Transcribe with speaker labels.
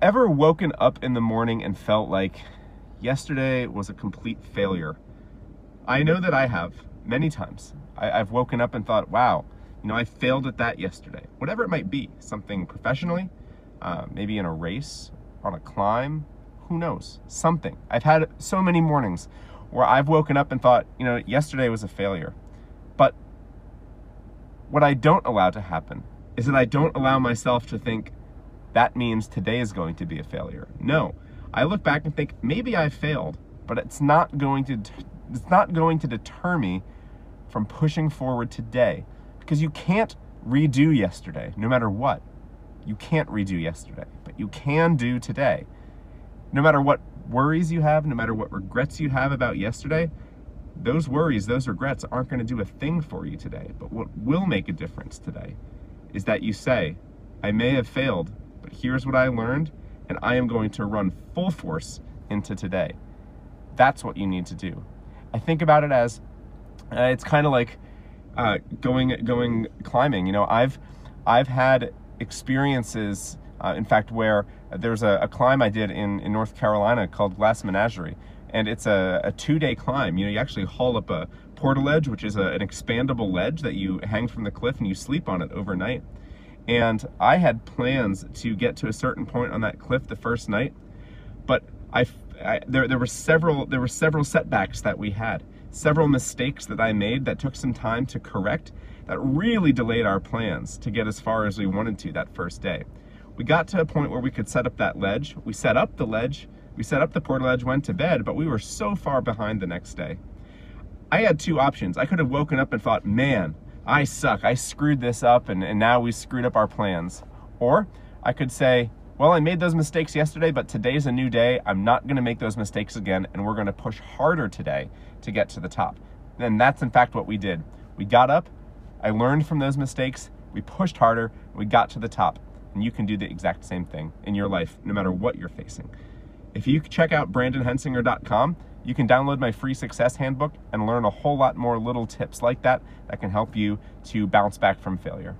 Speaker 1: ever woken up in the morning and felt like yesterday was a complete failure? I know that I have many times. I, have woken up and thought, wow, you know, I failed at that yesterday. Whatever it might be, something professionally, uh, maybe in a race, on a climb, who knows? Something. I've had so many mornings where I've woken up and thought, you know, yesterday was a failure. But what I don't allow to happen is that I don't allow myself to think that means today is going to be a failure. No. I look back and think maybe I failed, but it's not going to it's not going to deter me from pushing forward today because you can't redo yesterday no matter what. You can't redo yesterday, but you can do today. No matter what worries you have, no matter what regrets you have about yesterday, those worries, those regrets aren't going to do a thing for you today. But what will make a difference today is that you say, I may have failed, but here's what I learned, and I am going to run full force into today. That's what you need to do. I think about it as uh, it's kind of like uh, going going climbing. You know, I've I've had experiences, uh, in fact, where there's a, a, climb I did in, in North Carolina called Glass Menagerie, and it's a, a two-day climb. You know, you actually haul up a portaledge, which is a, an expandable ledge that you hang from the cliff and you sleep on it overnight. And I had plans to get to a certain point on that cliff the first night, but I, I there, there were several there were several setbacks that we had, several mistakes that I made that took some time to correct that really delayed our plans to get as far as we wanted to that first day. We got to a point where we could set up that ledge. We set up the ledge, we set up the portaledge, went to bed, but we were so far behind the next day. I had two options. I could have woken up and thought, man, I suck. I screwed this up and, and now we screwed up our plans. Or I could say, well, I made those mistakes yesterday, but today's a new day. I'm not going to make those mistakes again, and we're going to push harder today to get to the top. And that's in fact what we did. We got up, I learned from those mistakes, we pushed harder, we got to the top. And you can do the exact same thing in your life, no matter what you're facing. If you check out brandonhensinger.com, you can download my free success handbook and learn a whole lot more little tips like that that can help you to bounce back from failure.